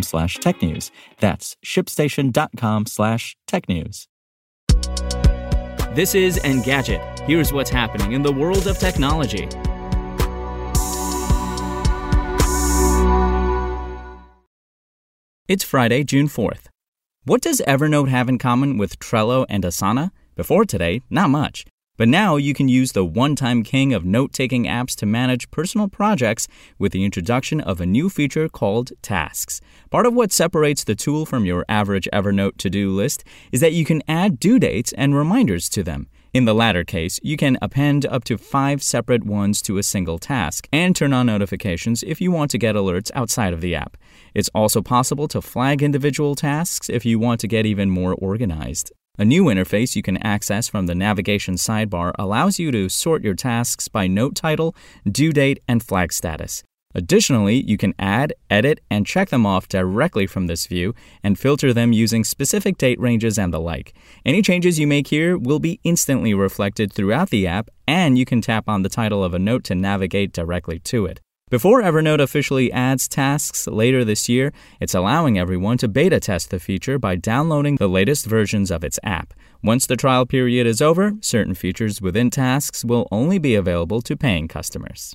slash tech news. That's shipstation.com slash tech news. This is Engadget. Here's what's happening in the world of technology. It's Friday, June 4th. What does Evernote have in common with Trello and Asana? Before today, not much. But now you can use the one time king of note taking apps to manage personal projects with the introduction of a new feature called Tasks. Part of what separates the tool from your average Evernote to do list is that you can add due dates and reminders to them. In the latter case, you can append up to five separate ones to a single task and turn on notifications if you want to get alerts outside of the app. It's also possible to flag individual tasks if you want to get even more organized. A new interface you can access from the navigation sidebar allows you to sort your tasks by note title, due date, and flag status. Additionally, you can add, edit, and check them off directly from this view and filter them using specific date ranges and the like. Any changes you make here will be instantly reflected throughout the app, and you can tap on the title of a note to navigate directly to it. Before Evernote officially adds tasks later this year, it's allowing everyone to beta test the feature by downloading the latest versions of its app. Once the trial period is over, certain features within tasks will only be available to paying customers.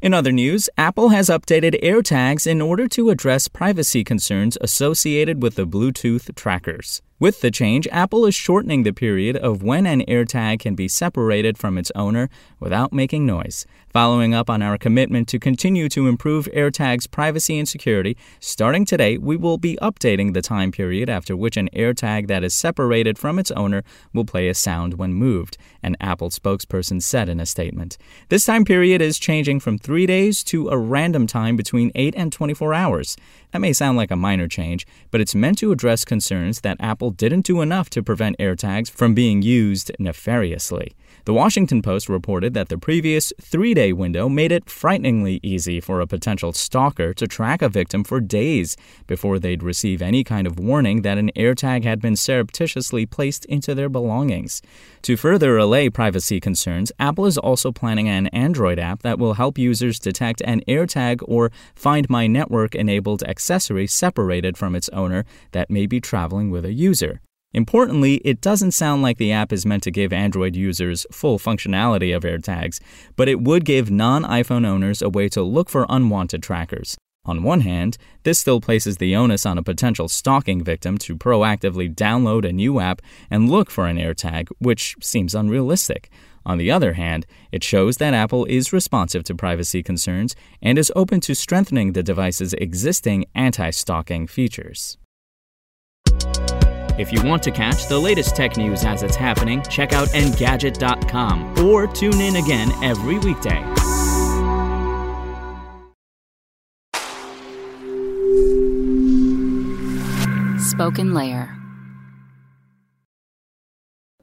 In other news, Apple has updated AirTags in order to address privacy concerns associated with the Bluetooth trackers. With the change, Apple is shortening the period of when an AirTag can be separated from its owner without making noise. Following up on our commitment to continue to improve AirTag's privacy and security, starting today, we will be updating the time period after which an AirTag that is separated from its owner will play a sound when moved, an Apple spokesperson said in a statement. This time period is changing from three days to a random time between 8 and 24 hours. That may sound like a minor change, but it's meant to address concerns that Apple didn't do enough to prevent AirTags from being used nefariously. The Washington Post reported that the previous three day window made it frighteningly easy for a potential stalker to track a victim for days before they'd receive any kind of warning that an AirTag had been surreptitiously placed into their belongings. To further allay privacy concerns, Apple is also planning an Android app that will help users detect an AirTag or Find My Network enabled accessory separated from its owner that may be traveling with a user. Importantly, it doesn't sound like the app is meant to give Android users full functionality of AirTags, but it would give non iPhone owners a way to look for unwanted trackers. On one hand, this still places the onus on a potential stalking victim to proactively download a new app and look for an AirTag, which seems unrealistic. On the other hand, it shows that Apple is responsive to privacy concerns and is open to strengthening the device's existing anti stalking features. If you want to catch the latest tech news as it's happening, check out Engadget.com or tune in again every weekday. SpokenLayer.